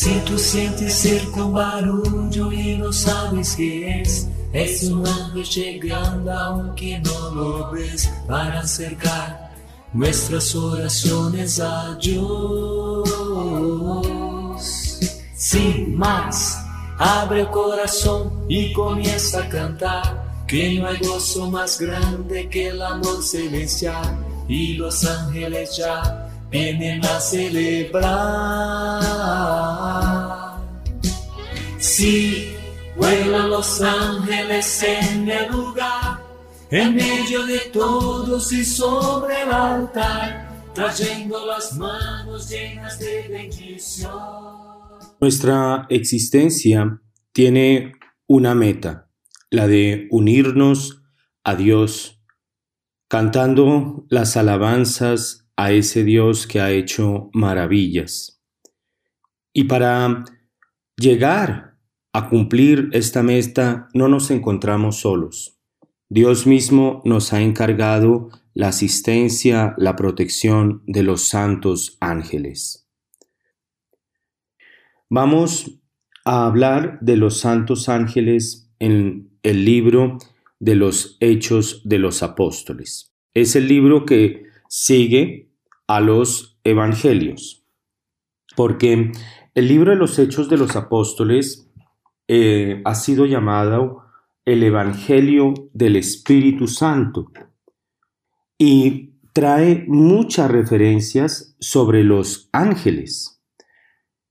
Si tú sientes cerca un barullo y no sabes qué es, es un ángel llegando aunque no lo ves para acercar nuestras oraciones a Dios. Sin más, abre el corazón y comienza a cantar. Que no hay gozo más grande que el amor celestial y los ángeles ya vienen a celebrar. Sí, vuelan los ángeles en el lugar, en medio de todos y sobre el altar, trayendo las manos llenas de bendición. Nuestra existencia tiene una meta, la de unirnos a Dios, cantando las alabanzas a ese Dios que ha hecho maravillas. Y para llegar a cumplir esta meta no nos encontramos solos. Dios mismo nos ha encargado la asistencia, la protección de los santos ángeles. Vamos a hablar de los santos ángeles en el libro de los Hechos de los Apóstoles. Es el libro que sigue a los evangelios. Porque el libro de los Hechos de los Apóstoles eh, ha sido llamado el Evangelio del Espíritu Santo y trae muchas referencias sobre los ángeles.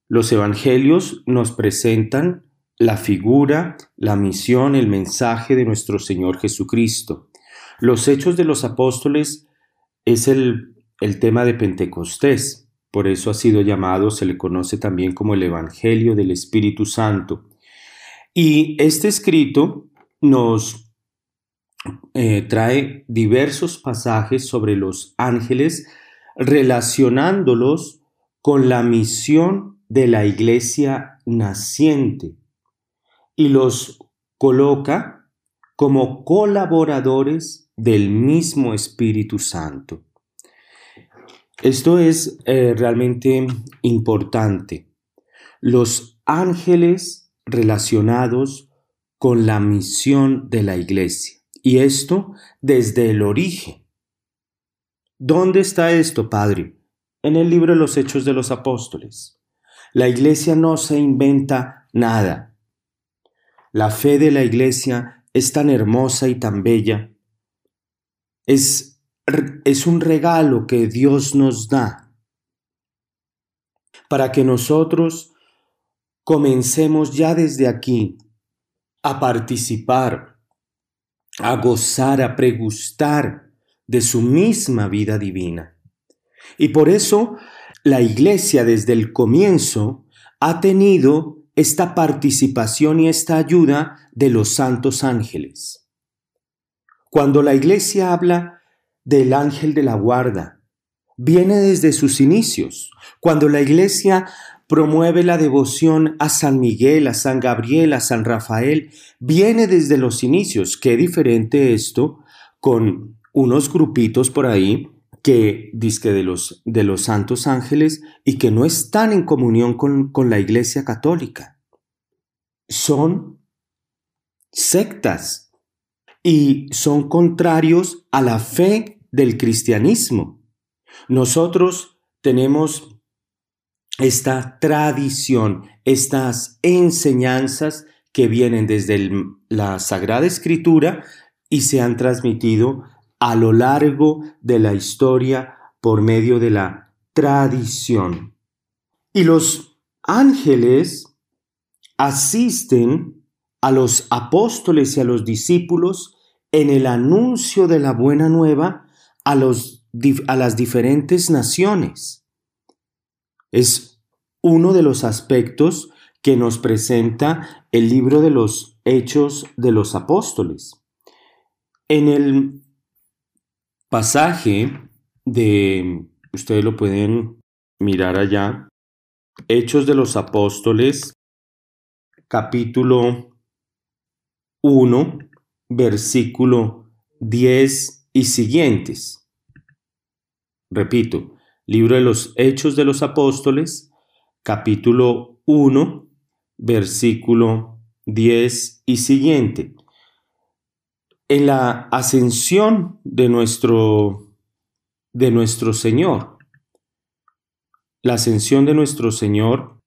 Los evangelios nos presentan la figura, la misión, el mensaje de nuestro Señor Jesucristo. Los hechos de los apóstoles es el el tema de Pentecostés. Por eso ha sido llamado, se le conoce también como el Evangelio del Espíritu Santo. Y este escrito nos eh, trae diversos pasajes sobre los ángeles relacionándolos con la misión de la iglesia naciente y los coloca como colaboradores del mismo Espíritu Santo. Esto es eh, realmente importante. Los ángeles relacionados con la misión de la iglesia. Y esto desde el origen. ¿Dónde está esto, Padre? En el libro de los Hechos de los Apóstoles. La iglesia no se inventa nada. La fe de la iglesia es tan hermosa y tan bella. Es es un regalo que Dios nos da para que nosotros comencemos ya desde aquí a participar, a gozar, a pregustar de su misma vida divina. Y por eso la iglesia desde el comienzo ha tenido esta participación y esta ayuda de los santos ángeles. Cuando la iglesia habla del ángel de la guarda. Viene desde sus inicios, cuando la iglesia promueve la devoción a San Miguel, a San Gabriel, a San Rafael, viene desde los inicios. Qué diferente esto con unos grupitos por ahí que disque de los, de los santos ángeles y que no están en comunión con, con la iglesia católica. Son sectas y son contrarios a la fe del cristianismo. Nosotros tenemos esta tradición, estas enseñanzas que vienen desde la Sagrada Escritura y se han transmitido a lo largo de la historia por medio de la tradición. Y los ángeles asisten a los apóstoles y a los discípulos en el anuncio de la buena nueva a, los, a las diferentes naciones. Es uno de los aspectos que nos presenta el libro de los Hechos de los Apóstoles. En el pasaje de, ustedes lo pueden mirar allá, Hechos de los Apóstoles, capítulo 1, versículo 10 y siguientes. Repito, libro de los Hechos de los Apóstoles, capítulo 1, versículo 10 y siguiente. En la ascensión de nuestro, de nuestro Señor, la ascensión de nuestro Señor,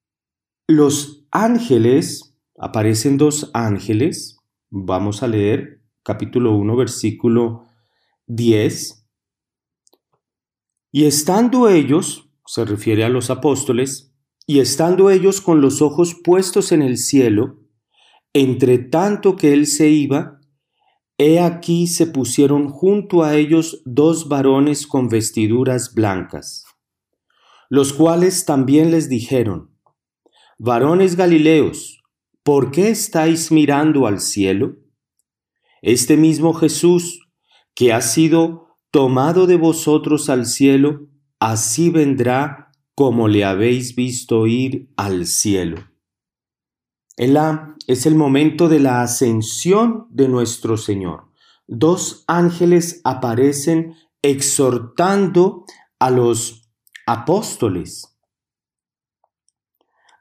los ángeles, aparecen dos ángeles, vamos a leer capítulo 1, versículo 10, y estando ellos, se refiere a los apóstoles, y estando ellos con los ojos puestos en el cielo, entre tanto que él se iba, he aquí se pusieron junto a ellos dos varones con vestiduras blancas, los cuales también les dijeron, Varones Galileos, ¿por qué estáis mirando al cielo? Este mismo Jesús, que ha sido tomado de vosotros al cielo, así vendrá como le habéis visto ir al cielo. El es el momento de la ascensión de nuestro Señor. Dos ángeles aparecen exhortando a los apóstoles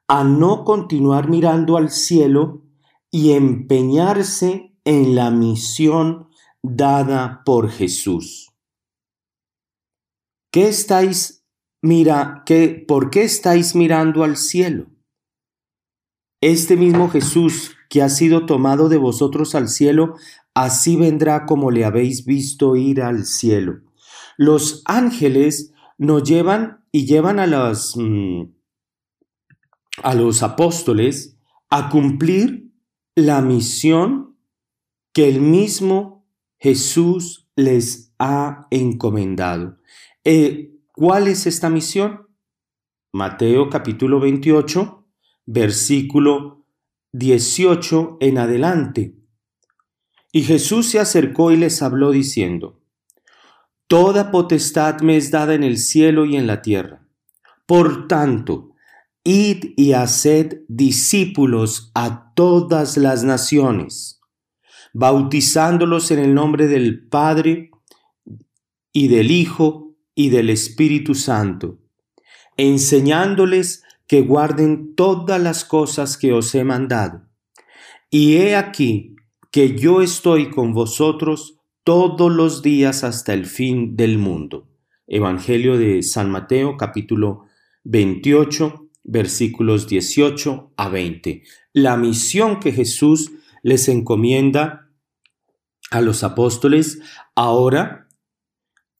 a no continuar mirando al cielo y empeñarse en la misión dada por Jesús. ¿Qué estáis mira, por qué estáis mirando al cielo? Este mismo Jesús que ha sido tomado de vosotros al cielo, así vendrá como le habéis visto ir al cielo. Los ángeles nos llevan y llevan a los, mm, a los apóstoles a cumplir la misión que el mismo Jesús les ha encomendado. Eh, ¿Cuál es esta misión? Mateo capítulo 28, versículo 18 en adelante. Y Jesús se acercó y les habló diciendo, Toda potestad me es dada en el cielo y en la tierra. Por tanto, id y haced discípulos a todas las naciones, bautizándolos en el nombre del Padre y del Hijo y del Espíritu Santo, enseñándoles que guarden todas las cosas que os he mandado. Y he aquí que yo estoy con vosotros todos los días hasta el fin del mundo. Evangelio de San Mateo capítulo 28 versículos 18 a 20. La misión que Jesús les encomienda a los apóstoles ahora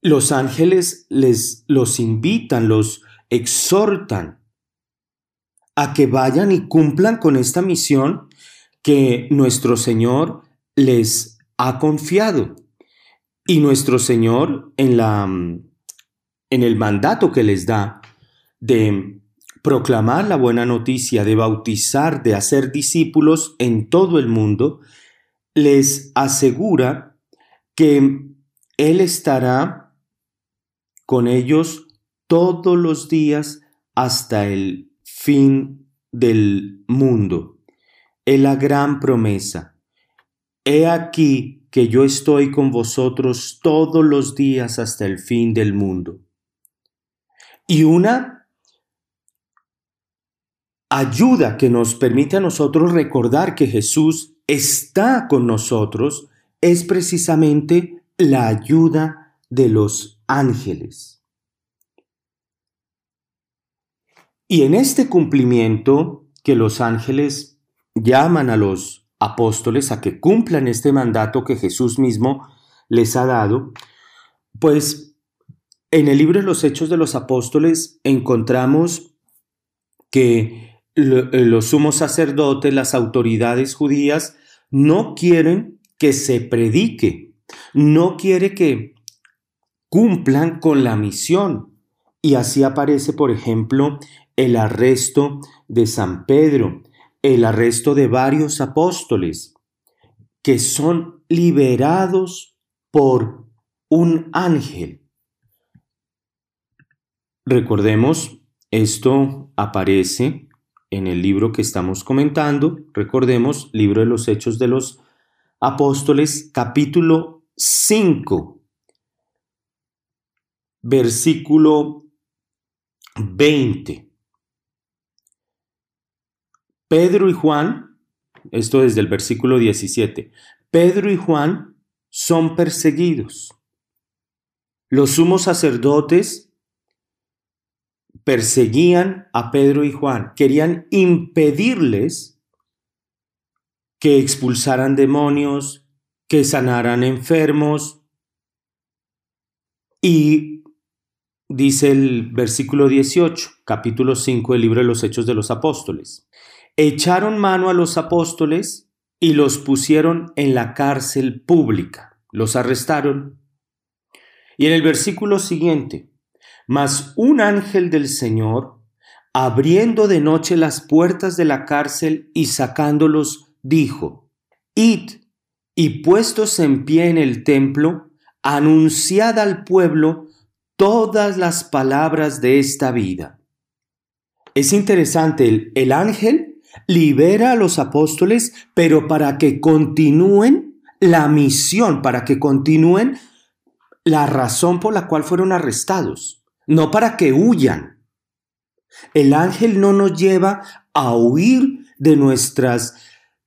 los ángeles les los invitan, los exhortan a que vayan y cumplan con esta misión que nuestro Señor les ha confiado. Y nuestro Señor en la en el mandato que les da de proclamar la buena noticia, de bautizar, de hacer discípulos en todo el mundo, les asegura que Él estará con ellos todos los días hasta el fin del mundo. Es la gran promesa. He aquí que yo estoy con vosotros todos los días hasta el fin del mundo. Y una ayuda que nos permite a nosotros recordar que Jesús está con nosotros es precisamente la ayuda de los ángeles. Y en este cumplimiento que los ángeles llaman a los apóstoles a que cumplan este mandato que Jesús mismo les ha dado, pues en el libro de los Hechos de los Apóstoles encontramos que los sumos sacerdotes, las autoridades judías, no quieren que se predique, no quiere que cumplan con la misión. Y así aparece, por ejemplo, el arresto de San Pedro, el arresto de varios apóstoles, que son liberados por un ángel. Recordemos, esto aparece en el libro que estamos comentando, recordemos, libro de los Hechos de los Apóstoles, capítulo 5, versículo 20. Pedro y Juan, esto desde el versículo 17, Pedro y Juan son perseguidos. Los sumos sacerdotes perseguían a Pedro y Juan, querían impedirles que expulsaran demonios, que sanaran enfermos. Y dice el versículo 18, capítulo 5 del libro de los Hechos de los Apóstoles. Echaron mano a los apóstoles y los pusieron en la cárcel pública. Los arrestaron y en el versículo siguiente, mas un ángel del Señor, abriendo de noche las puertas de la cárcel y sacándolos, dijo, Id y puestos en pie en el templo, anunciad al pueblo todas las palabras de esta vida. Es interesante, el, el ángel libera a los apóstoles, pero para que continúen la misión, para que continúen la razón por la cual fueron arrestados, no para que huyan. El ángel no nos lleva a huir de nuestras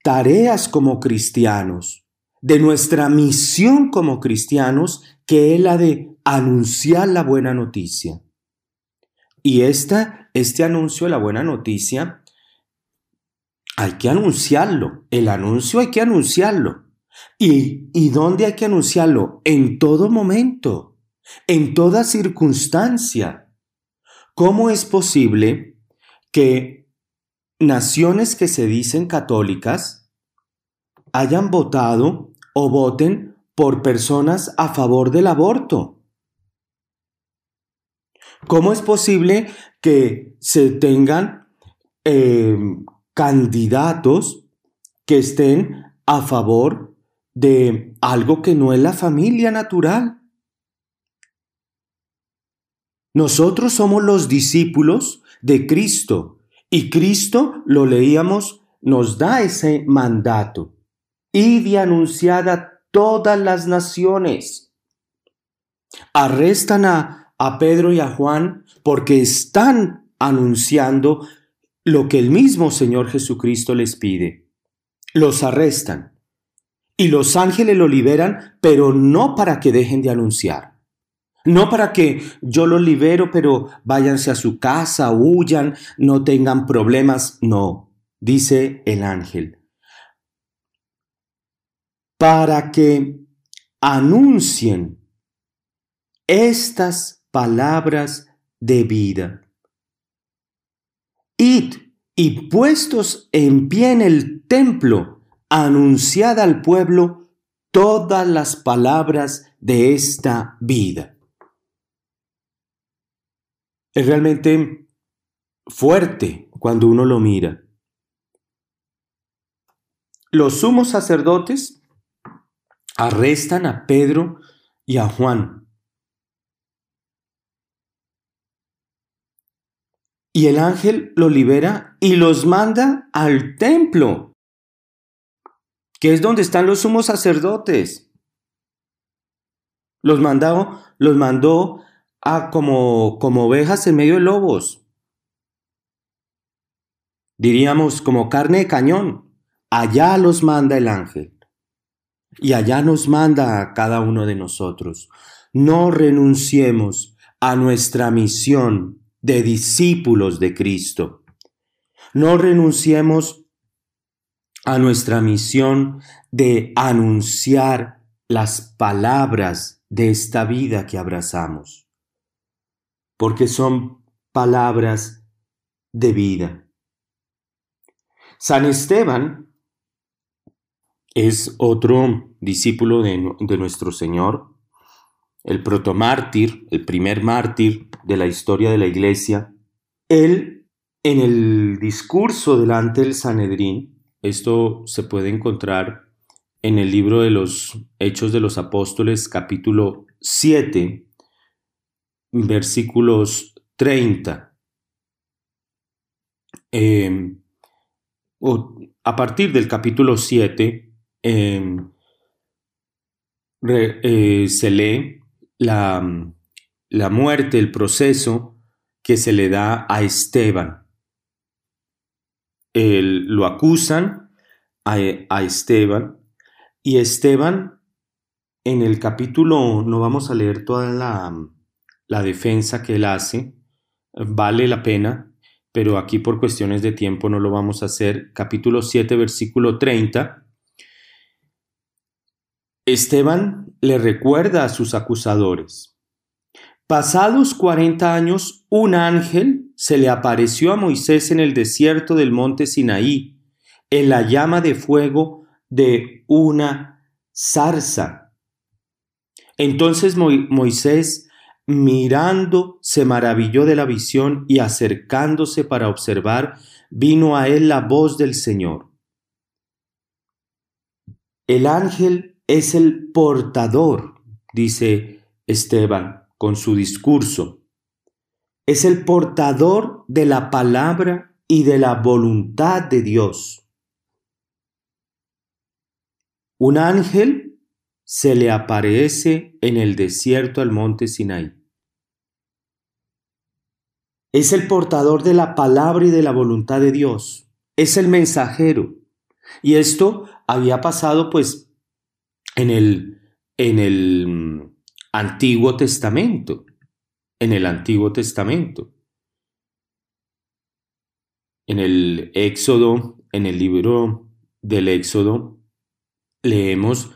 tareas como cristianos, de nuestra misión como cristianos, que es la de anunciar la buena noticia. Y este anuncio de la buena noticia, hay que anunciarlo. El anuncio hay que anunciarlo. ¿Y, ¿Y dónde hay que anunciarlo? En todo momento, en toda circunstancia. ¿Cómo es posible que naciones que se dicen católicas hayan votado o voten por personas a favor del aborto? ¿Cómo es posible que se tengan eh, candidatos que estén a favor de algo que no es la familia natural. Nosotros somos los discípulos de Cristo y Cristo, lo leíamos, nos da ese mandato. Y de anunciar a todas las naciones. Arrestan a Pedro y a Juan porque están anunciando lo que el mismo Señor Jesucristo les pide. Los arrestan y los ángeles lo liberan, pero no para que dejen de anunciar. No para que yo los libero, pero váyanse a su casa, huyan, no tengan problemas. No, dice el ángel. Para que anuncien estas palabras de vida. Id y puestos en pie en el templo, anunciad al pueblo todas las palabras de esta vida. Es realmente fuerte cuando uno lo mira. Los sumos sacerdotes arrestan a Pedro y a Juan. Y el ángel los libera y los manda al templo que es donde están los sumos sacerdotes. Los mandó, los mandó a como, como ovejas en medio de lobos. Diríamos como carne de cañón. Allá los manda el ángel. Y allá nos manda a cada uno de nosotros. No renunciemos a nuestra misión de discípulos de Cristo. No renunciemos a nuestra misión de anunciar las palabras de esta vida que abrazamos, porque son palabras de vida. San Esteban es otro discípulo de, de nuestro Señor, el protomártir, el primer mártir de la historia de la iglesia. Él, en el discurso delante del Sanedrín, esto se puede encontrar en el libro de los Hechos de los Apóstoles capítulo 7, versículos 30. Em, a partir del capítulo 7 em, eh, se lee la, la muerte, el proceso que se le da a Esteban. lo acusan a, a Esteban y Esteban en el capítulo, no vamos a leer toda la, la defensa que él hace, vale la pena, pero aquí por cuestiones de tiempo no lo vamos a hacer. Capítulo 7, versículo 30. Esteban le recuerda a sus acusadores. Pasados 40 años, un ángel se le apareció a Moisés en el desierto del monte Sinaí, en la llama de fuego de una zarza. Entonces Moisés mirando, se maravilló de la visión y acercándose para observar, vino a él la voz del Señor. El ángel es el portador, dice Esteban con su discurso. Es el portador de la palabra y de la voluntad de Dios. Un ángel se le aparece en el desierto al monte Sinaí. Es el portador de la palabra y de la voluntad de Dios. Es el mensajero. Y esto había pasado pues en el, en el mm, Antiguo Testamento. En el Antiguo Testamento. En el Éxodo, en el libro del Éxodo, leemos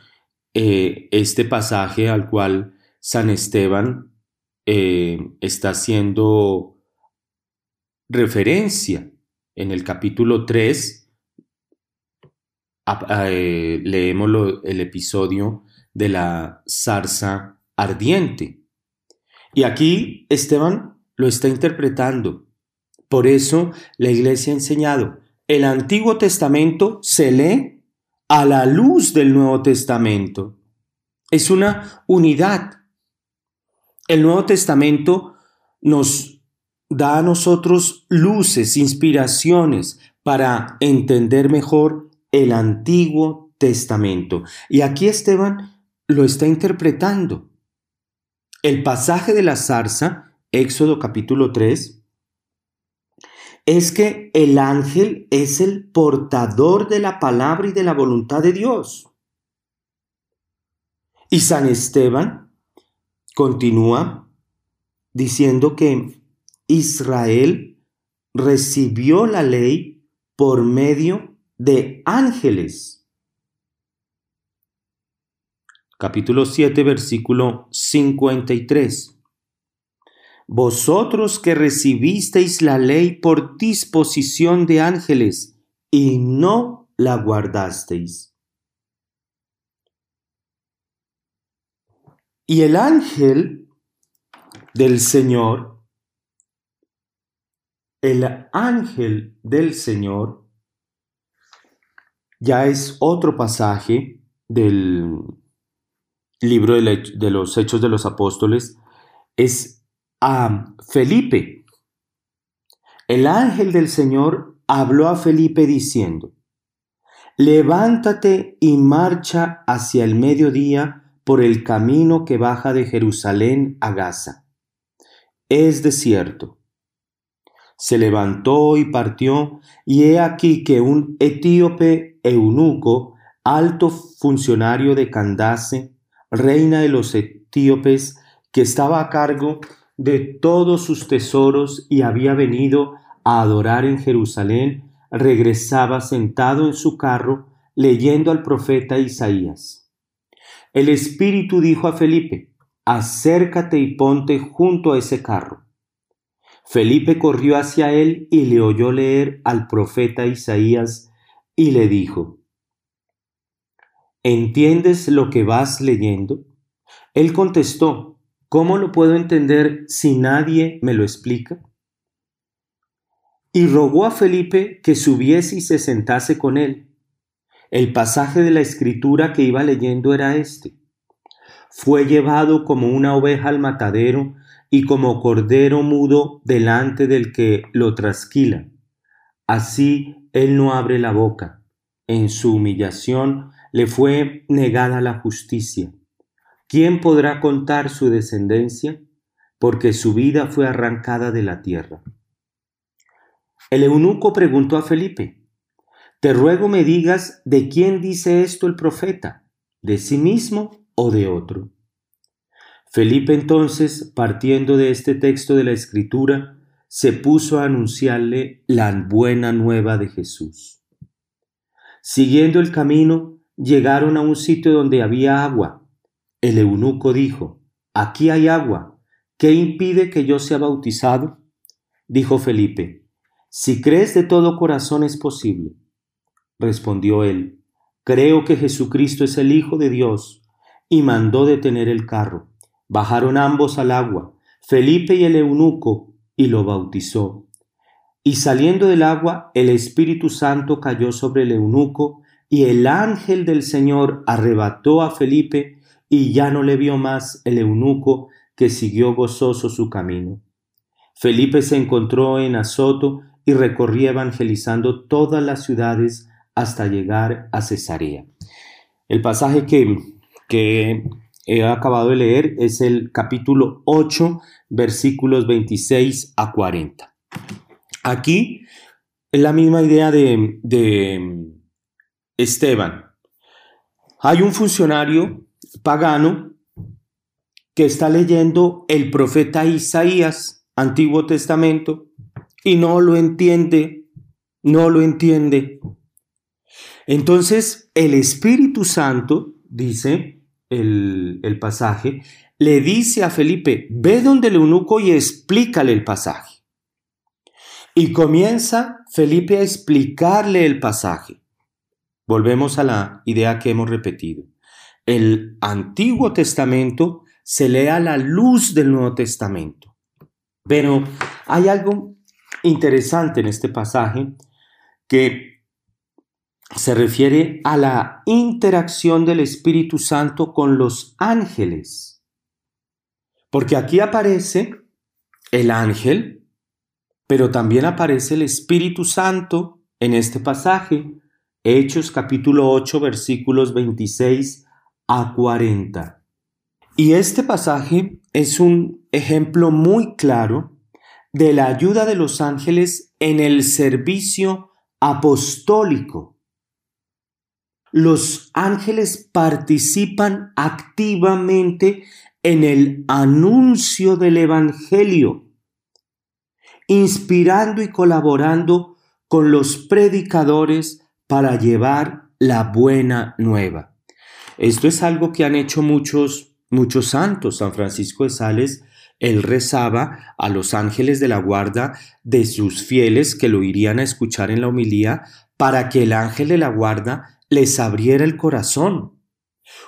eh, este pasaje al cual San Esteban eh, está haciendo referencia en el capítulo 3, eh, leemos el episodio de la zarza ardiente. Y aquí Esteban lo está interpretando. Por eso la iglesia ha enseñado, el Antiguo Testamento se lee a la luz del Nuevo Testamento. Es una unidad. El Nuevo Testamento nos da a nosotros luces, inspiraciones para entender mejor el Antiguo Testamento. Y aquí Esteban lo está interpretando. El pasaje de la zarza, Éxodo capítulo 3, es que el ángel es el portador de la palabra y de la voluntad de Dios. Y San Esteban continúa diciendo que Israel recibió la ley por medio de ángeles. Capítulo 7, versículo 53. Vosotros que recibisteis la ley por disposición de ángeles y no la guardasteis. Y el ángel del Señor el ángel del Señor ya es otro pasaje del libro de los Hechos de los Apóstoles, es a Felipe. El ángel del Señor habló a Felipe diciendo, Levántate y marcha hacia el mediodía por el camino que baja de Jerusalén a Gaza. Es desierto se levantó y partió, y he aquí que un etíope eunuco, alto funcionario de Candace, reina de los etíopes, que estaba a cargo de todos sus tesoros y había venido a adorar en Jerusalén, regresaba sentado en su carro leyendo al profeta Isaías. El Espíritu dijo a Felipe, acércate y ponte junto a ese carro. Felipe corrió hacia él y le oyó leer al profeta Isaías y le dijo, ¿Entiendes lo que vas leyendo? Él contestó, ¿cómo lo puedo entender si nadie me lo explica? Y rogó a Felipe que subiese y se sentase con él. El pasaje de la escritura que iba leyendo era este. Fue llevado como una oveja al matadero y como cordero mudo delante del que lo trasquila. Así él no abre la boca. En su humillación le fue negada la justicia. ¿Quién podrá contar su descendencia? Porque su vida fue arrancada de la tierra. El eunuco preguntó a Felipe, te ruego me digas de quién dice esto el profeta, de sí mismo o de otro. Felipe entonces, partiendo de este texto de la Escritura, se puso a anunciarle la buena nueva de Jesús. Siguiendo el camino, llegaron a un sitio donde había agua. El eunuco dijo, Aquí hay agua, ¿qué impide que yo sea bautizado? Dijo Felipe, Si crees de todo corazón es posible. Respondió él, Creo que Jesucristo es el Hijo de Dios, y mandó detener el carro. Bajaron ambos al agua, Felipe y el eunuco, y lo bautizó. Y saliendo del agua, el Espíritu Santo cayó sobre el eunuco, y el ángel del Señor arrebató a Felipe, y ya no le vio más el eunuco, que siguió gozoso su camino. Felipe se encontró en Azoto y recorría evangelizando todas las ciudades hasta llegar a Cesarea. El pasaje que, que he acabado de leer es el capítulo 8, versículos 26 a 40. Aquí es la misma idea de, de Esteban. Hay un funcionario pagano que está leyendo el profeta Isaías, Antiguo Testamento, y no lo entiende, no lo entiende. Entonces, el Espíritu Santo, dice el, el pasaje, le dice a Felipe, ve donde el eunuco y explícale el pasaje. Y comienza Felipe a explicarle el pasaje. Volvemos a la idea que hemos repetido. El Antiguo Testamento se lee a la luz del Nuevo Testamento. Pero hay algo interesante en este pasaje que se refiere a la interacción del Espíritu Santo con los ángeles. Porque aquí aparece el ángel, pero también aparece el Espíritu Santo en este pasaje, Hechos capítulo 8 versículos 26 a 40. Y este pasaje es un ejemplo muy claro de la ayuda de los ángeles en el servicio apostólico los ángeles participan activamente en el anuncio del Evangelio, inspirando y colaborando con los predicadores para llevar la buena nueva. Esto es algo que han hecho muchos, muchos santos. San Francisco de Sales, él rezaba a los ángeles de la guarda de sus fieles que lo irían a escuchar en la homilía para que el ángel de la guarda les abriera el corazón.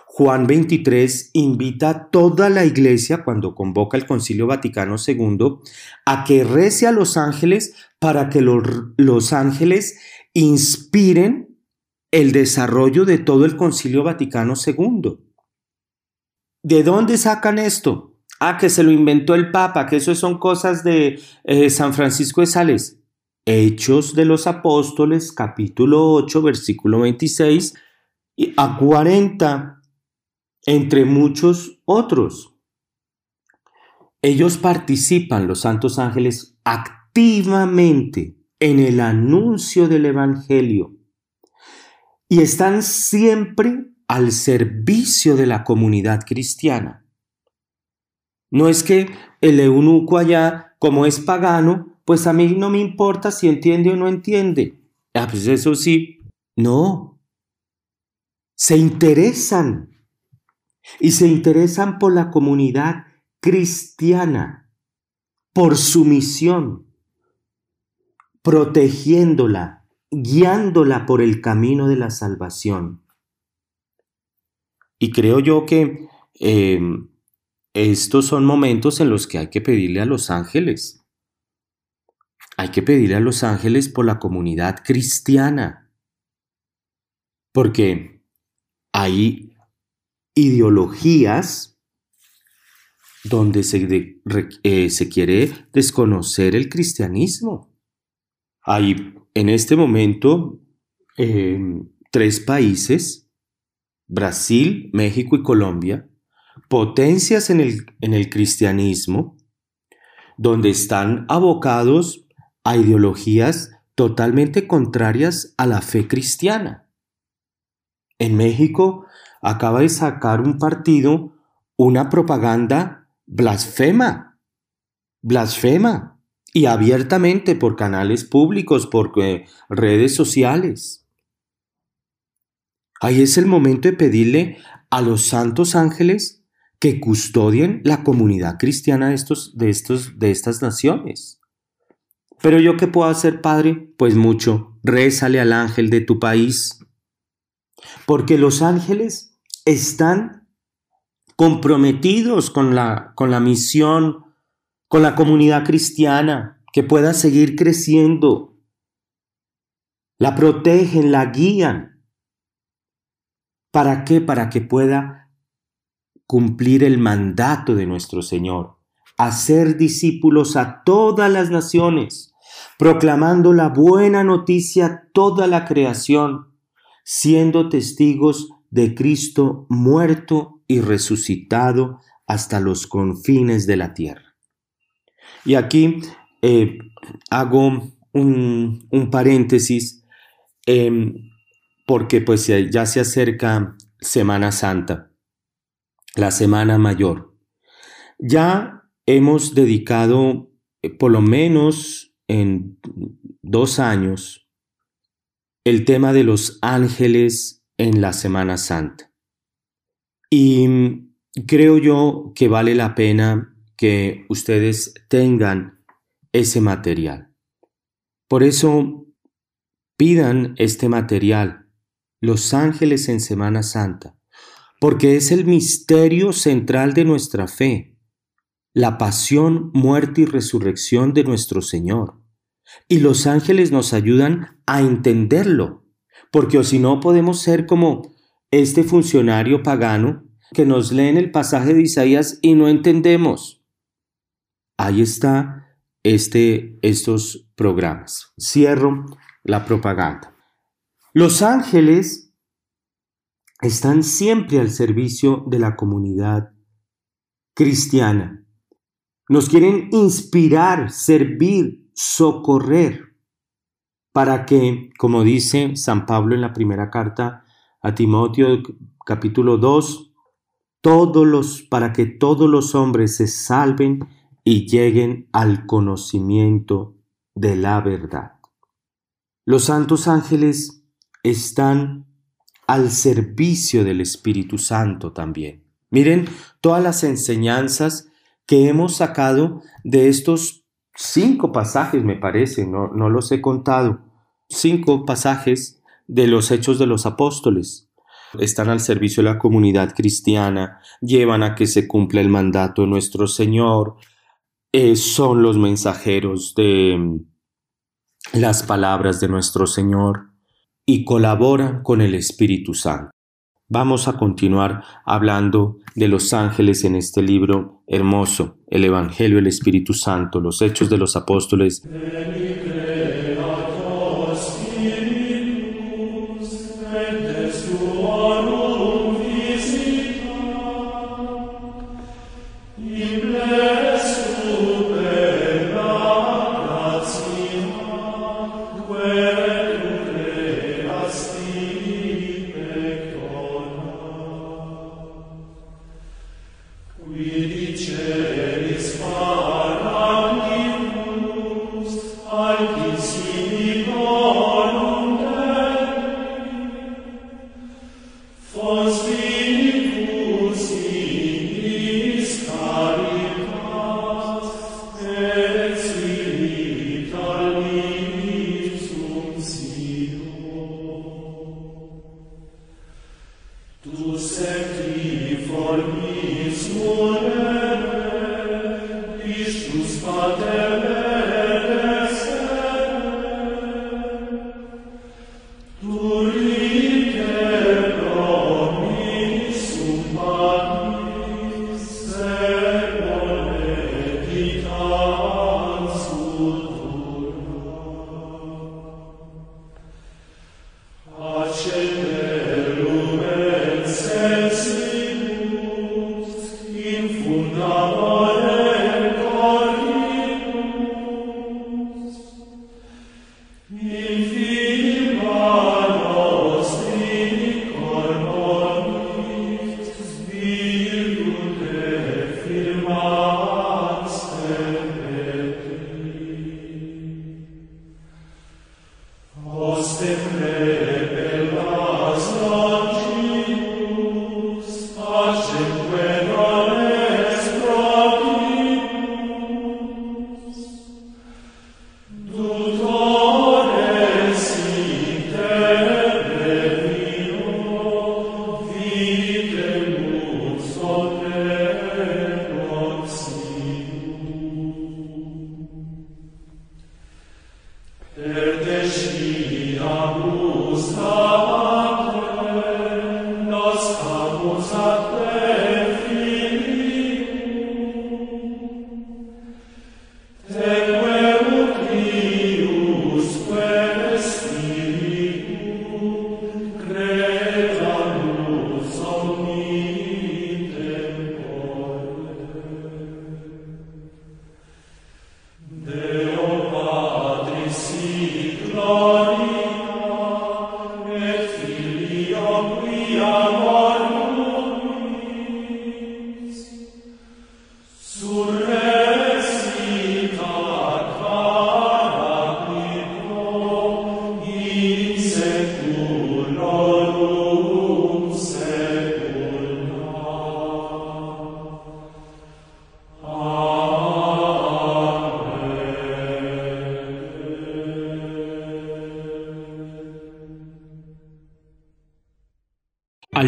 Juan 23 invita a toda la iglesia cuando convoca el Concilio Vaticano II a que rece a los ángeles para que los, ángeles inspiren el desarrollo de todo el Concilio Vaticano II. ¿De dónde sacan esto? Ah, que se lo inventó el Papa, que eso son cosas de eh, San Francisco de Sales. Hechos de los Apóstoles, capítulo 8, versículo 26 a 40, entre muchos otros. Ellos participan, los santos ángeles, activamente en el anuncio del Evangelio y están siempre al servicio de la comunidad cristiana. No es que el eunuco allá, como es pagano, pues a mí no me importa si entiende o no entiende. Ah, pues eso sí, no. Se interesan y se interesan por la comunidad cristiana, por su misión, protegiéndola, guiándola por el camino de la salvación. Y creo yo que eh, estos son momentos en los que hay que pedirle a los ángeles hay que pedirle a los ángeles por la comunidad cristiana. Porque hay ideologías donde se, eh, se quiere desconocer el cristianismo. Hay en este momento em, tres países, Brasil, México y Colombia, potencias en el, en el cristianismo, donde están abocados a ideologías totalmente contrarias a la fe cristiana. En México acaba de sacar un partido una propaganda blasfema, blasfema, y abiertamente por canales públicos, por eh, redes sociales. Ahí es el momento de pedirle a los santos ángeles que custodien la comunidad cristiana de, estos, de, estos, de estas naciones. Pero yo qué puedo hacer, Padre? Pues mucho. Rézale al ángel de tu país. Porque los ángeles están comprometidos con la, con la misión, con la comunidad cristiana, que pueda seguir creciendo. La protegen, la guían. ¿Para qué? Para que pueda cumplir el mandato de nuestro Señor, hacer discípulos a todas las naciones, proclamando la buena noticia a toda la creación, siendo testigos de Cristo muerto y resucitado hasta los confines de la tierra. Y aquí eh, hago un, paréntesis em, porque pues ya se acerca Semana Santa, la Semana Mayor. Ya hemos dedicado eh, por lo menos en dos años el tema de los ángeles en la Semana Santa. Y creo yo que vale la pena que ustedes tengan ese material. Por eso pidan este material los ángeles en Semana Santa, porque es el misterio central de nuestra fe, la pasión, muerte y resurrección de nuestro Señor. Y los ángeles nos ayudan a entenderlo, porque o si no podemos ser como este funcionario pagano que nos lee en el pasaje de Isaías y no entendemos. Ahí está este, estos programas. Cierro la propaganda. Los ángeles están siempre al servicio de la comunidad cristiana. Nos quieren inspirar, servir, socorrer, para que, como dice San Pablo en la primera carta a Timoteo capítulo 2, todos los, para que todos los hombres se salven y lleguen al conocimiento de la verdad. Los santos ángeles están al servicio del Espíritu Santo también. Miren todas las enseñanzas que hemos sacado de estos cinco pasajes, me parece, no, no los he contado, cinco pasajes de los hechos de los apóstoles. Están al servicio de la comunidad cristiana, llevan a que se cumpla el mandato de nuestro Señor, eh, son los mensajeros de mm, las palabras de nuestro Señor y colaboran con el Espíritu Santo. Vamos a continuar hablando de los ángeles en este libro hermoso, el Evangelio del Espíritu Santo, los Hechos de los Apóstoles. Tu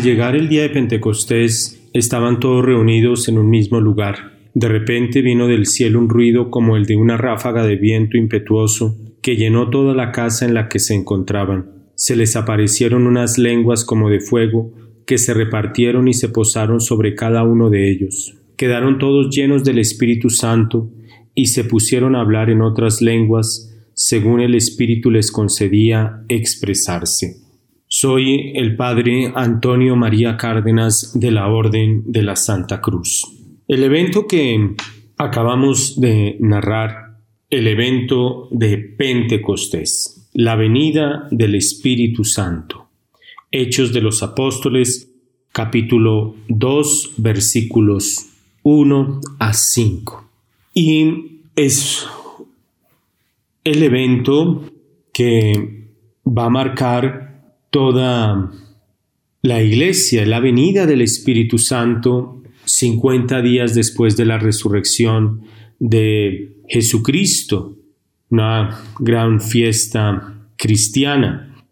Al llegar el día de Pentecostés, estaban todos reunidos en un mismo lugar. De repente vino del cielo un ruido como el de una ráfaga de viento impetuoso que llenó toda la casa en la que se encontraban. Se les aparecieron unas lenguas como de fuego que se repartieron y se posaron sobre cada uno de ellos. Quedaron todos llenos del Espíritu Santo y se pusieron a hablar en otras lenguas según el Espíritu les concedía expresarse. Soy el padre Antonio María Cárdenas de la Orden de la Santa Cruz. El evento que acabamos de narrar, el evento de Pentecostés, la venida del Espíritu Santo. Hechos de los Apóstoles, capítulo 2, versículos 1 a 5. Y es el evento que va a marcar toda la iglesia, la venida del Espíritu Santo 50 días después de la resurrección de Jesucristo, una gran fiesta cristiana.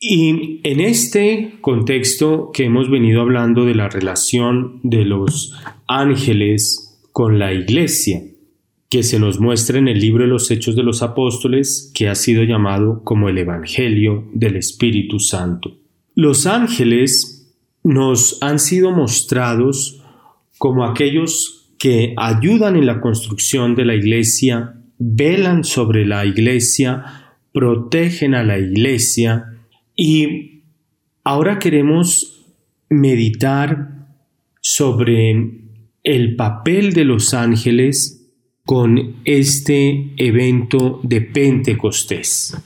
Y en este contexto que hemos venido hablando de la relación de los ángeles con la iglesia, que se nos muestra en el libro de los Hechos de los Apóstoles, que ha sido llamado como el Evangelio del Espíritu Santo. Los ángeles nos han sido mostrados como aquellos que ayudan en la construcción de la iglesia, velan sobre la iglesia, protegen a la iglesia y ahora queremos meditar sobre el papel de los ángeles con este evento de Pentecostés,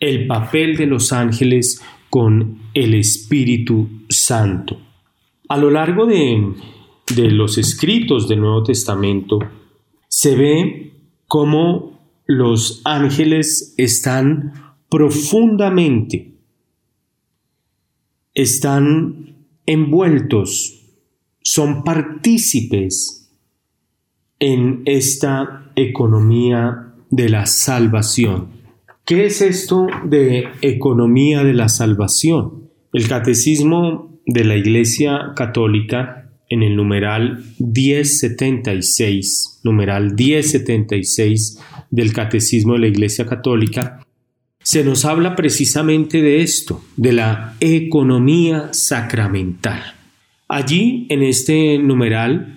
el papel de los ángeles con el Espíritu Santo. A lo largo de, los escritos del Nuevo Testamento se ve cómo los ángeles están profundamente, están envueltos, son partícipes en esta economía de la salvación. ¿Qué es esto de economía de la salvación? El catecismo de la Iglesia Católica en el numeral 1076, numeral 1076 del catecismo de la Iglesia Católica, se nos habla precisamente de esto, de la economía sacramental. Allí, en este numeral,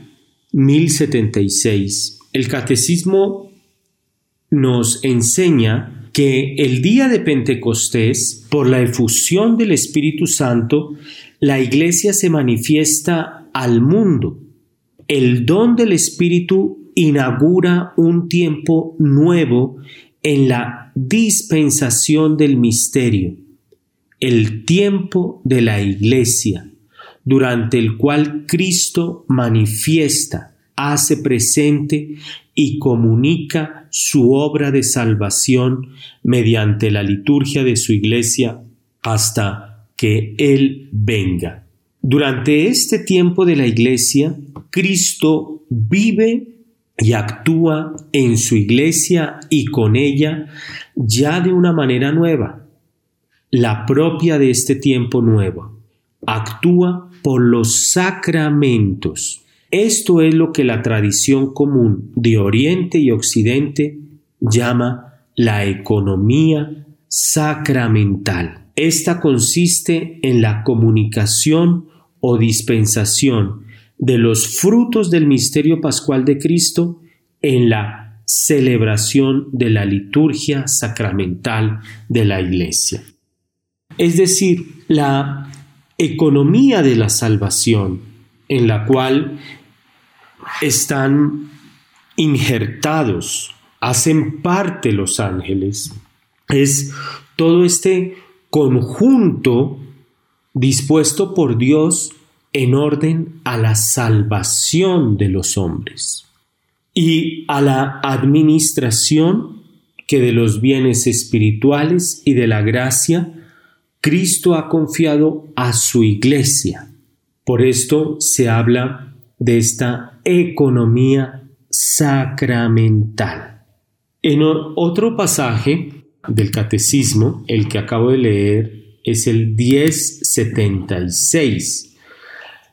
1076, el catecismo nos enseña que el día de Pentecostés, por la efusión del Espíritu Santo, la Iglesia se manifiesta al mundo. El don del Espíritu inaugura un tiempo nuevo en la dispensación del misterio, el tiempo de la Iglesia durante el cual Cristo manifiesta, hace presente y comunica su obra de salvación mediante la liturgia de su iglesia hasta que Él venga. Durante este tiempo de la iglesia, Cristo vive y actúa en su iglesia y con ella ya de una manera nueva, la propia de este tiempo nuevo. Actúa por los sacramentos. Esto es lo que la tradición común de Oriente y Occidente llama la economía sacramental. Esta consiste en la comunicación o dispensación de los frutos del misterio pascual de Cristo en la celebración de la liturgia sacramental de la Iglesia. Es decir, la economía de la salvación en la cual están injertados, hacen parte los ángeles. Es todo este conjunto dispuesto por Dios en orden a la salvación de los hombres y a la administración que de los bienes espirituales y de la gracia Cristo ha confiado a su iglesia. Por esto se habla de esta economía sacramental. En otro pasaje del catecismo, el que acabo de leer, es el 1076.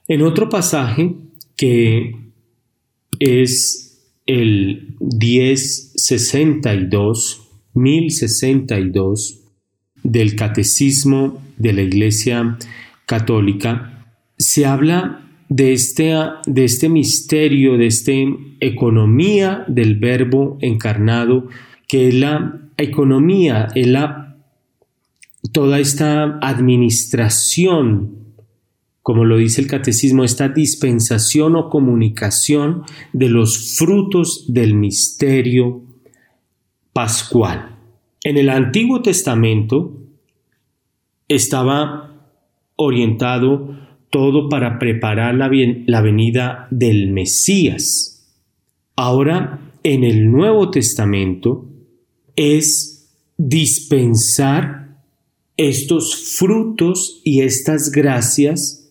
En otro pasaje que es el 1062, 1062 del catecismo de la Iglesia Católica, se habla de este, de este misterio, de esta economía del verbo encarnado, que es la economía, es la, toda esta administración, como lo dice el catecismo, esta dispensación o comunicación de los frutos del misterio pascual. En el Antiguo Testamento estaba orientado todo para preparar la, la venida del Mesías. Ahora, en el Nuevo Testamento, es dispensar estos frutos y estas gracias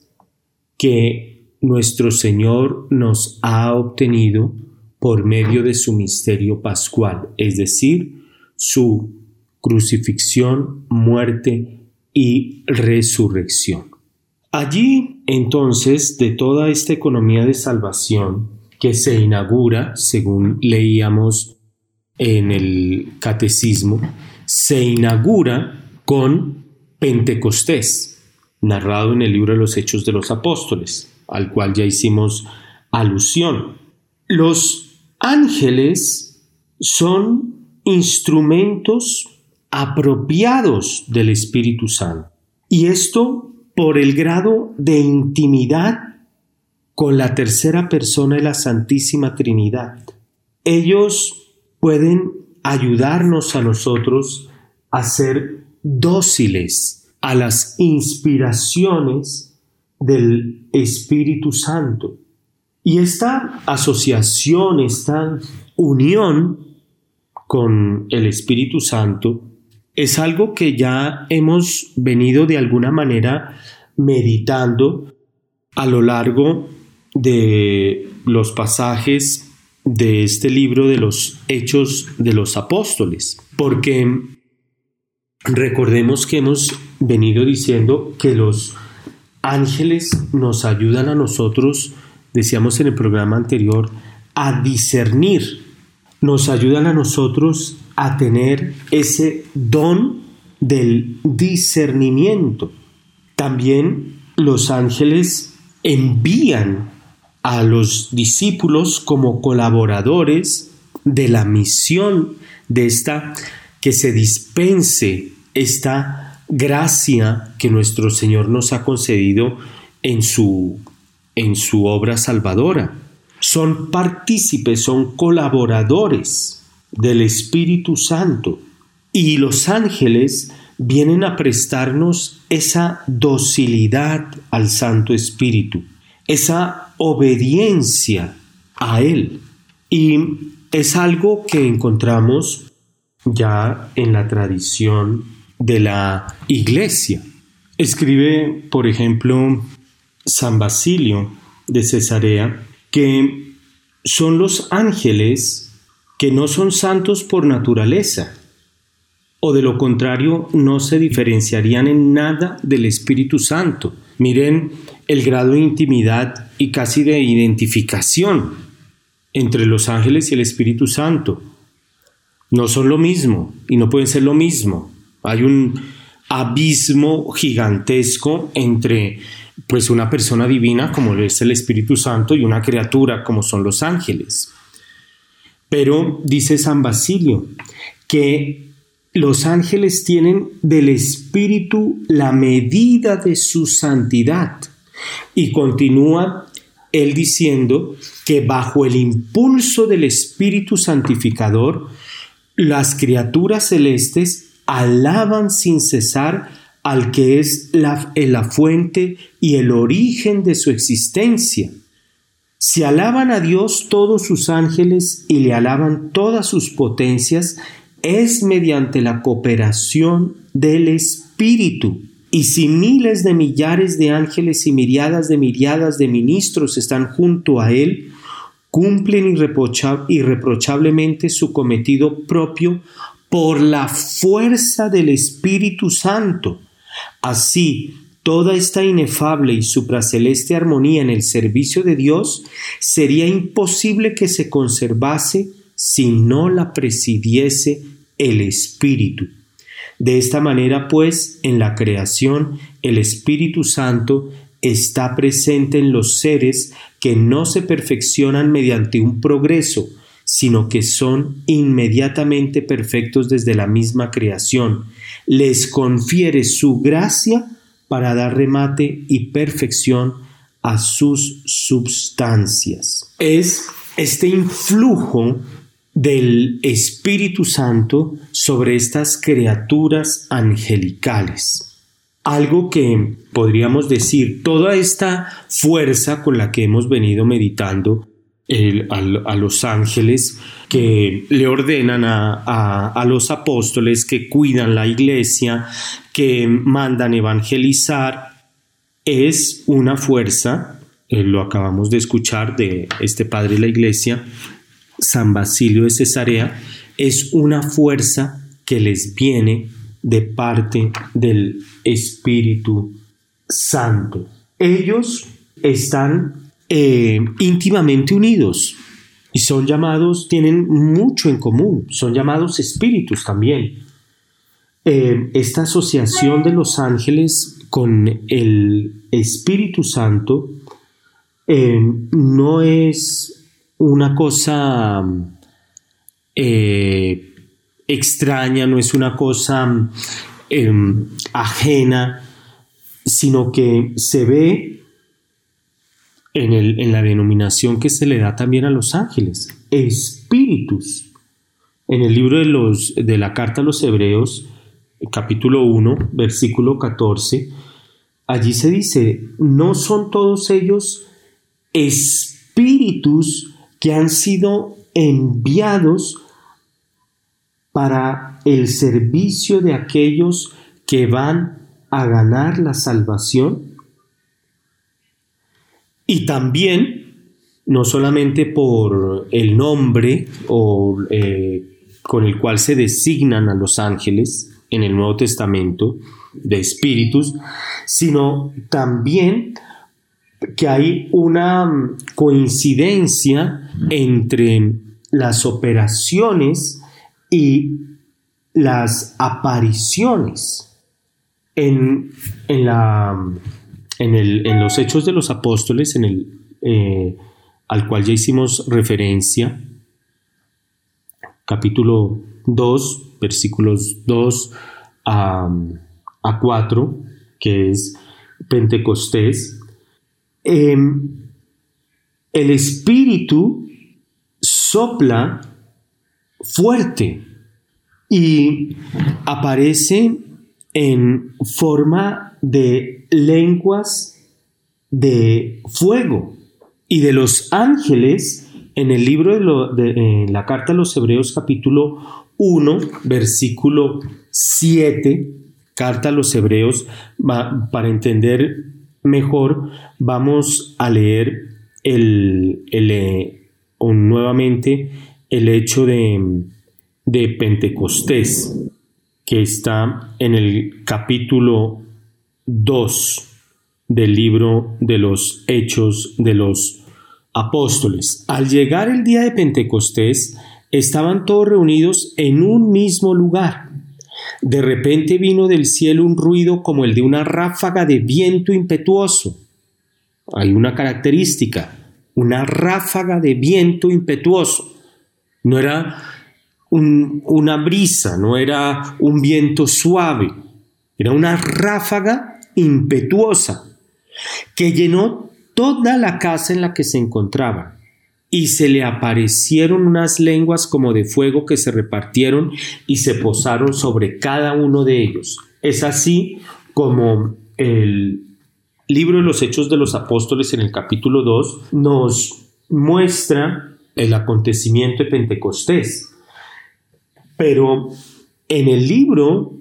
que nuestro Señor nos ha obtenido por medio de su misterio pascual, es decir, su crucifixión, muerte y resurrección. Allí, entonces, de toda esta economía de salvación que se inaugura, según leíamos en el catecismo, se inaugura con Pentecostés, narrado en el libro de los Hechos de los Apóstoles, al cual ya hicimos alusión. Los ángeles son instrumentos apropiados del Espíritu Santo. Y esto por el grado de intimidad con la tercera persona de la Santísima Trinidad. Ellos pueden ayudarnos a nosotros a ser dóciles a las inspiraciones del Espíritu Santo. Y esta asociación, esta unión con el Espíritu Santo es algo que ya hemos venido de alguna manera meditando a lo largo de los pasajes de este libro de los Hechos de los Apóstoles, porque recordemos que hemos venido diciendo que los ángeles nos ayudan a nosotros, decíamos en el programa anterior, a discernir, nos ayudan a nosotros a tener ese don del discernimiento. También los ángeles envían a los discípulos como colaboradores de la misión de esta que se dispense esta gracia que nuestro Señor nos ha concedido en su en su obra salvadora. Son partícipes, son colaboradores del Espíritu Santo. Y los ángeles vienen a prestarnos esa docilidad al Santo Espíritu, esa obediencia a Él. Y es algo que encontramos ya en la tradición de la Iglesia. Escribe, por ejemplo, San Basilio de Cesarea, que son los ángeles que no son santos por naturaleza, o de lo contrario no se diferenciarían en nada del Espíritu Santo. Miren el grado de intimidad y casi de identificación entre los ángeles y el Espíritu Santo. No son lo mismo y no pueden ser lo mismo. Hay un abismo gigantesco entre pues una persona divina como es el Espíritu Santo y una criatura como son los ángeles. Pero dice San Basilio que los ángeles tienen del Espíritu la medida de su santidad. Y continúa él diciendo que bajo el impulso del Espíritu Santificador, las criaturas celestes alaban sin cesar al que es la, la fuente y el origen de su existencia. Si alaban a Dios todos sus ángeles y le alaban todas sus potencias, es mediante la cooperación del Espíritu. Y si miles de millares de ángeles y miriadas de miriadas de ministros están junto a Él, cumplen irreprochablemente su cometido propio por la fuerza del Espíritu Santo. Así, toda esta inefable y supraceleste armonía en el servicio de Dios sería imposible que se conservase si no la presidiese el Espíritu. De esta manera, pues, en la creación, el Espíritu Santo está presente en los seres que no se perfeccionan mediante un progreso, sino que son inmediatamente perfectos desde la misma creación. Les confiere su gracia para dar remate y perfección a sus substancias. Es este influjo del Espíritu Santo sobre estas criaturas angelicales. Algo que podríamos decir, toda esta fuerza con la que hemos venido meditando a, los ángeles que le ordenan a, los apóstoles, que cuidan la iglesia, que mandan evangelizar, es una fuerza, eh, lo acabamos de escuchar de este padre de la iglesia, San Basilio de Cesarea, es una fuerza que les viene de parte del Espíritu Santo. Ellos están eh, íntimamente unidos y son llamados, tienen mucho en común, son llamados espíritus también. Eh, esta asociación de los ángeles con el Espíritu Santo eh, no es una cosa extraña, no es una cosa ajena, sino que se ve en, en, la denominación que se le da también a los ángeles, espíritus. En el libro de, los, de la carta a los Hebreos, capítulo 1, versículo 14, allí se dice, no son todos ellos espíritus que han sido enviados para el servicio de aquellos que van a ganar la salvación. Y también, no solamente por el nombre o, eh, con el cual se designan a los ángeles en el Nuevo Testamento de espíritus, sino también que hay una mm, coincidencia entre las operaciones y las apariciones en, la, en, los hechos de los apóstoles, en el, eh, al cual ya hicimos referencia, capítulo 2, versículos 2 a, a 4, que es Pentecostés, Em, el espíritu sopla fuerte y aparece en forma de lenguas de fuego y de los ángeles en el libro de, la carta a los Hebreos capítulo 1 versículo 7 carta a los Hebreos. Para entender mejor, vamos a leer el, eh, nuevamente el hecho de, de Pentecostés, que está en el capítulo 2 del libro de los Hechos de los Apóstoles. Al llegar el día de Pentecostés, estaban todos reunidos en un mismo lugar. De repente vino del cielo un ruido como el de una ráfaga de viento impetuoso. Hay una característica, una ráfaga de viento impetuoso. No era una brisa, no era un viento suave, era una ráfaga impetuosa que llenó toda la casa en la que se encontraban y se le aparecieron unas lenguas como de fuego que se repartieron y se posaron sobre cada uno de ellos. Es así como el libro de los Hechos de los Apóstoles en el capítulo 2 nos muestra el acontecimiento de Pentecostés. Pero en el libro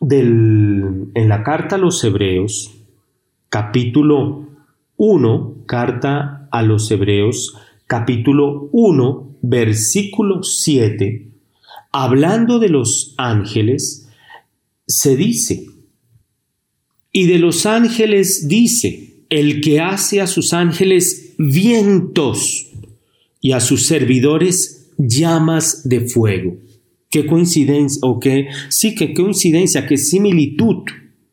en la carta a los Hebreos, capítulo 1, carta a los Hebreos, capítulo 1, versículo 7, hablando de los ángeles, se dice, y de los ángeles dice, el que hace a sus ángeles vientos y a sus servidores llamas de fuego. Qué coincidencia, o qué, sí, qué coincidencia, qué similitud.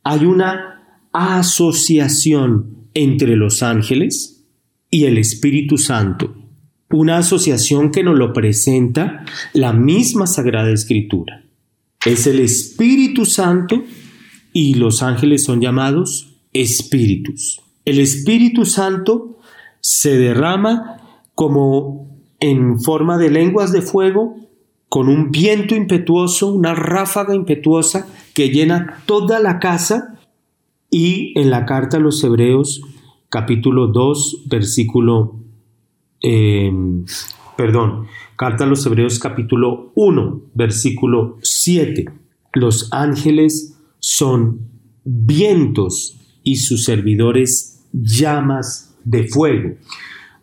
Hay una asociación entre los ángeles y el Espíritu Santo. Una asociación que nos lo presenta la misma Sagrada Escritura. Es el Espíritu Santo y los ángeles son llamados espíritus. El Espíritu Santo se derrama como en forma de lenguas de fuego, con un viento impetuoso, una ráfaga impetuosa que llena toda la casa y en la carta a los Hebreos capítulo 2 versículo em, perdón, carta a los Hebreos capítulo 1 versículo 7 los ángeles son vientos y sus servidores llamas de fuego.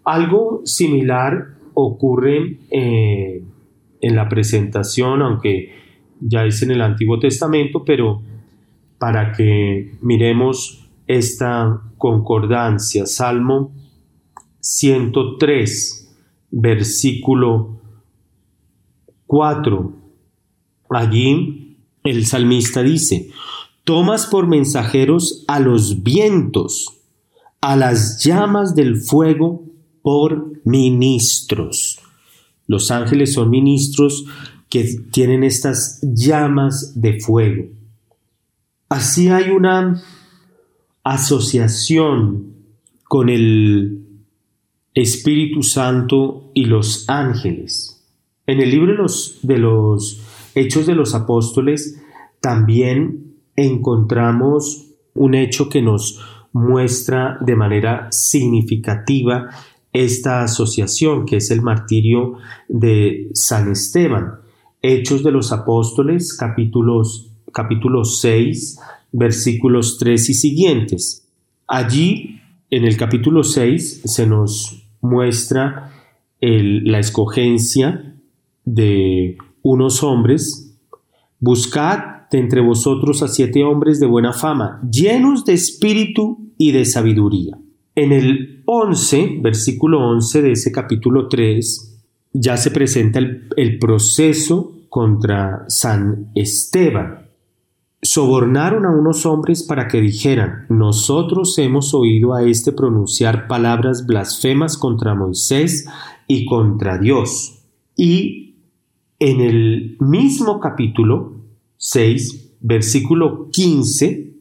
Algo similar ocurre eh, en la presentación, aunque ya es en el Antiguo Testamento, pero para que miremos esta concordancia, Salmo 103, versículo 4. Allí el salmista dice, tomas por mensajeros a los vientos, a las llamas del fuego por ministros. Los ángeles son ministros que tienen estas llamas de fuego. Así hay una asociación con el Espíritu Santo y los ángeles. En el libro de los, Hechos de los Apóstoles también encontramos un hecho que nos muestra de manera significativa esta asociación, que es el martirio de San Esteban. Hechos de los Apóstoles, capítulos, capítulo 6, versículos 3 y siguientes. Allí, en el capítulo 6, se nos muestra la escogencia de unos hombres, buscad de entre vosotros a siete hombres de buena fama, llenos de espíritu y de sabiduría. En el 11, versículo 11 de ese capítulo 3, ya se presenta el, el proceso contra San Esteban. Sobornaron a unos hombres para que dijeran, nosotros hemos oído a éste pronunciar palabras blasfemas contra Moisés y contra Dios. Y en el mismo capítulo 6, versículo 15,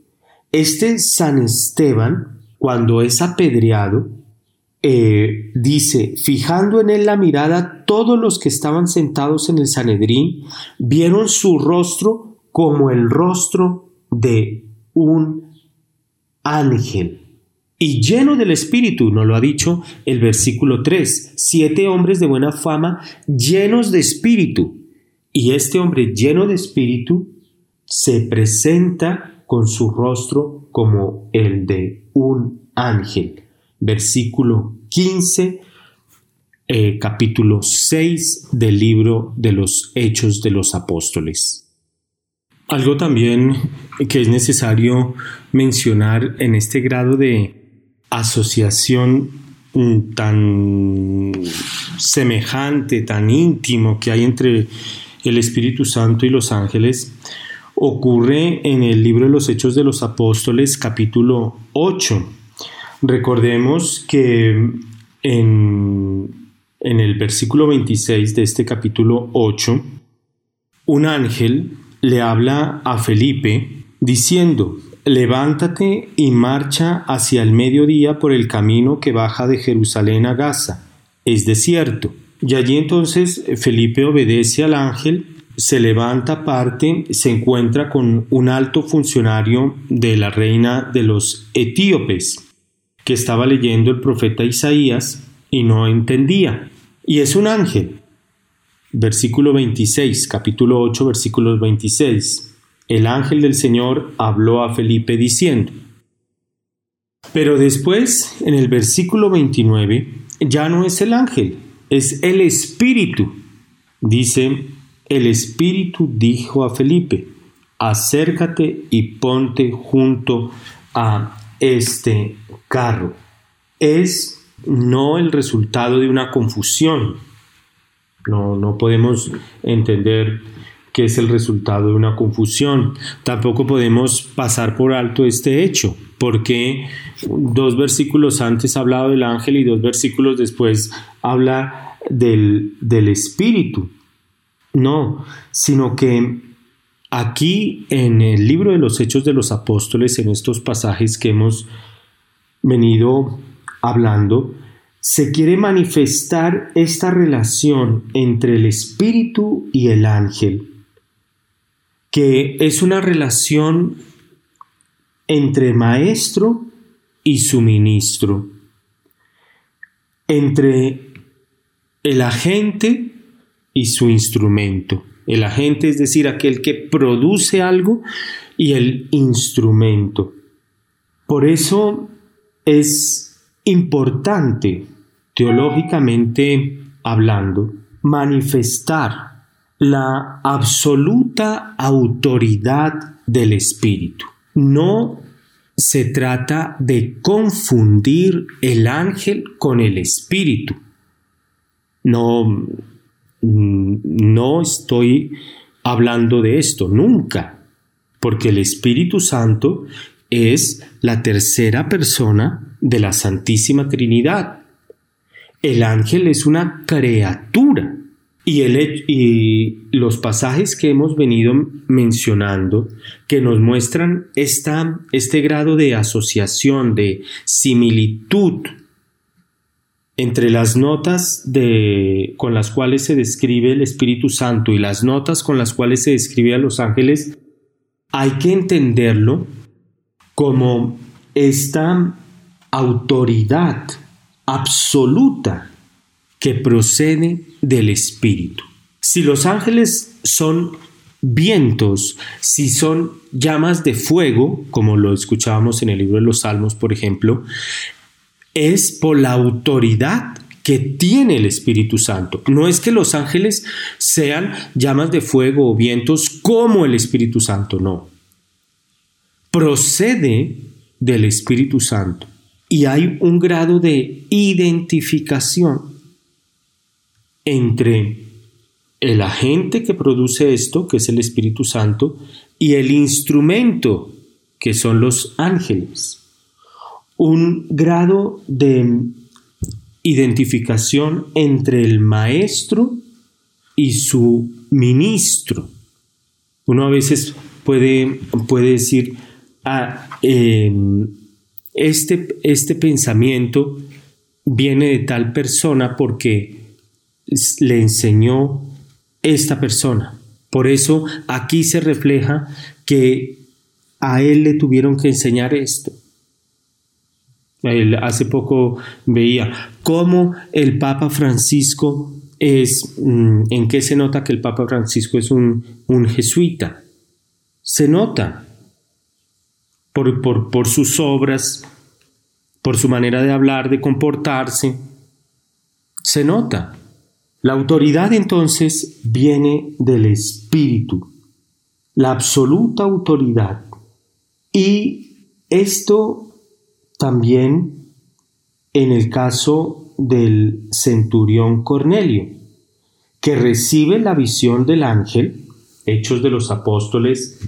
este San Esteban, cuando es apedreado, eh, dice, fijando en él la mirada, todos los que estaban sentados en el Sanedrín vieron su rostro como el rostro de un ángel y lleno del Espíritu, nos lo ha dicho el versículo 3, siete hombres de buena fama llenos de Espíritu. Y este hombre lleno de Espíritu se presenta con su rostro como el de un ángel. Versículo 15, eh, capítulo 6 del libro de los Hechos de los Apóstoles. Algo también que es necesario mencionar en este grado de asociación mm, tan semejante, tan íntimo que hay entre el Espíritu Santo y los ángeles, ocurre en el libro de los Hechos de los Apóstoles capítulo 8. Recordemos que en, en el versículo 26 de este capítulo 8, un ángel le habla a Felipe diciendo, levántate y marcha hacia el mediodía por el camino que baja de Jerusalén a Gaza. Es desierto. Y allí entonces Felipe obedece al ángel se levanta aparte, se encuentra con un alto funcionario de la reina de los etíopes, que estaba leyendo el profeta Isaías y no entendía. Y es un ángel. Versículo 26, capítulo 8, versículos 26. El ángel del Señor habló a Felipe diciendo, pero después, en el versículo 29, ya no es el ángel, es el Espíritu. Dice, el Espíritu dijo a Felipe, acércate y ponte junto a este carro. Es no el resultado de una confusión. No, no podemos entender que es el resultado de una confusión. Tampoco podemos pasar por alto este hecho, porque dos versículos antes ha hablado del ángel y dos versículos después habla del, del espíritu. No, sino que aquí en el libro de los Hechos de los Apóstoles, en estos pasajes que hemos venido hablando, se quiere manifestar esta relación entre el espíritu y el ángel que es una relación entre maestro y suministro, entre el agente y su instrumento. El agente es decir, aquel que produce algo y el instrumento. Por eso es importante, teológicamente hablando, manifestar la absoluta autoridad del Espíritu. No se trata de confundir el ángel con el Espíritu. No, no estoy hablando de esto nunca, porque el Espíritu Santo es la tercera persona de la Santísima Trinidad. El ángel es una criatura y, los pasajes que hemos venido mencionando que nos muestran esta, este grado de asociación, de similitud entre las notas de, con las cuales se describe el Espíritu Santo y las notas con las cuales se describe a los ángeles, hay que entenderlo como esta autoridad absoluta que procede del Espíritu. Si los ángeles son vientos, si son llamas de fuego, como lo escuchábamos en el libro de los Salmos, por ejemplo, es por la autoridad que tiene el Espíritu Santo. No es que los ángeles sean llamas de fuego o vientos como el Espíritu Santo, no. Procede del Espíritu Santo y hay un grado de identificación entre el agente que produce esto, que es el Espíritu Santo, y el instrumento, que son los ángeles. Un grado de identificación entre el maestro y su ministro. Uno a veces puede, puede decir, ah, em, este, este pensamiento viene de tal persona porque le enseñó esta persona. Por eso aquí se refleja que a él le tuvieron que enseñar esto. Hace poco veía cómo el Papa Francisco es, mm, en qué se nota que el Papa Francisco es un, jesuita. Se nota por sus obras, por su manera de hablar, de comportarse. Se nota. La autoridad entonces viene del Espíritu, la absoluta autoridad. Y esto también en el caso del centurión Cornelio, que recibe la visión del ángel, Hechos de los Apóstoles,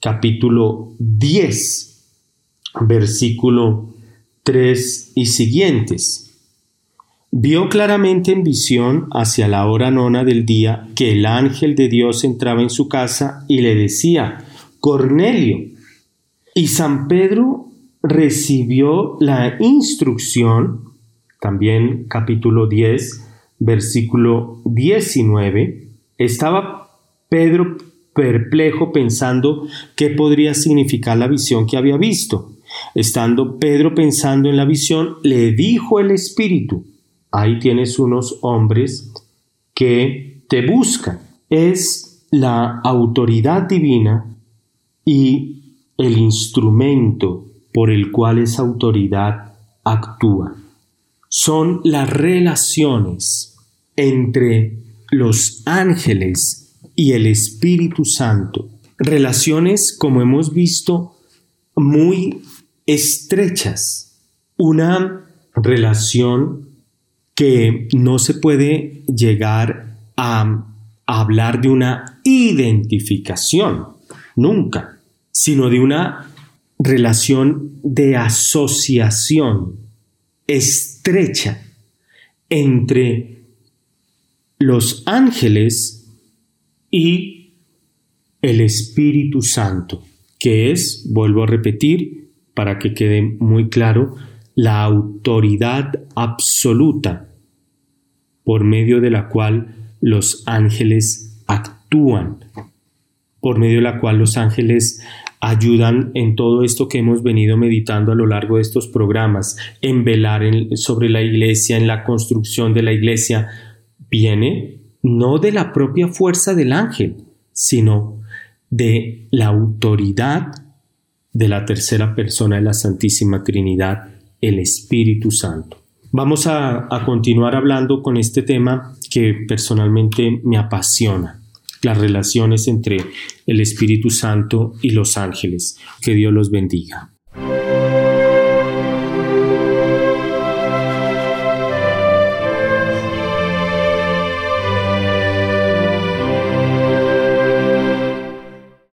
capítulo 10, versículo 3 y siguientes. Vio claramente en visión hacia la hora nona del día que el ángel de Dios entraba en su casa y le decía, Cornelio. Y San Pedro recibió la instrucción, también capítulo 10, versículo 19, estaba Pedro perplejo pensando qué podría significar la visión que había visto. Estando Pedro pensando en la visión, le dijo el Espíritu, ahí tienes unos hombres que te buscan. Es la autoridad divina y el instrumento por el cual esa autoridad actúa. Son las relaciones entre los ángeles y el Espíritu Santo. Relaciones, como hemos visto, muy estrechas. Una relación que no se puede llegar a hablar de una identificación, nunca, sino de una relación de asociación estrecha entre los ángeles y el Espíritu Santo, que es, vuelvo a repetir, para que quede muy claro, la autoridad absoluta por medio de la cual los ángeles actúan, por medio de la cual los ángeles ayudan en todo esto que hemos venido meditando a lo largo de estos programas, en velar sobre la iglesia, en la construcción de la iglesia, viene no de la propia fuerza del ángel, sino de la autoridad de la tercera persona de la Santísima Trinidad, el Espíritu Santo. Vamos a, a continuar hablando con este tema que personalmente me apasiona, las relaciones entre el Espíritu Santo y los ángeles. Que Dios los bendiga.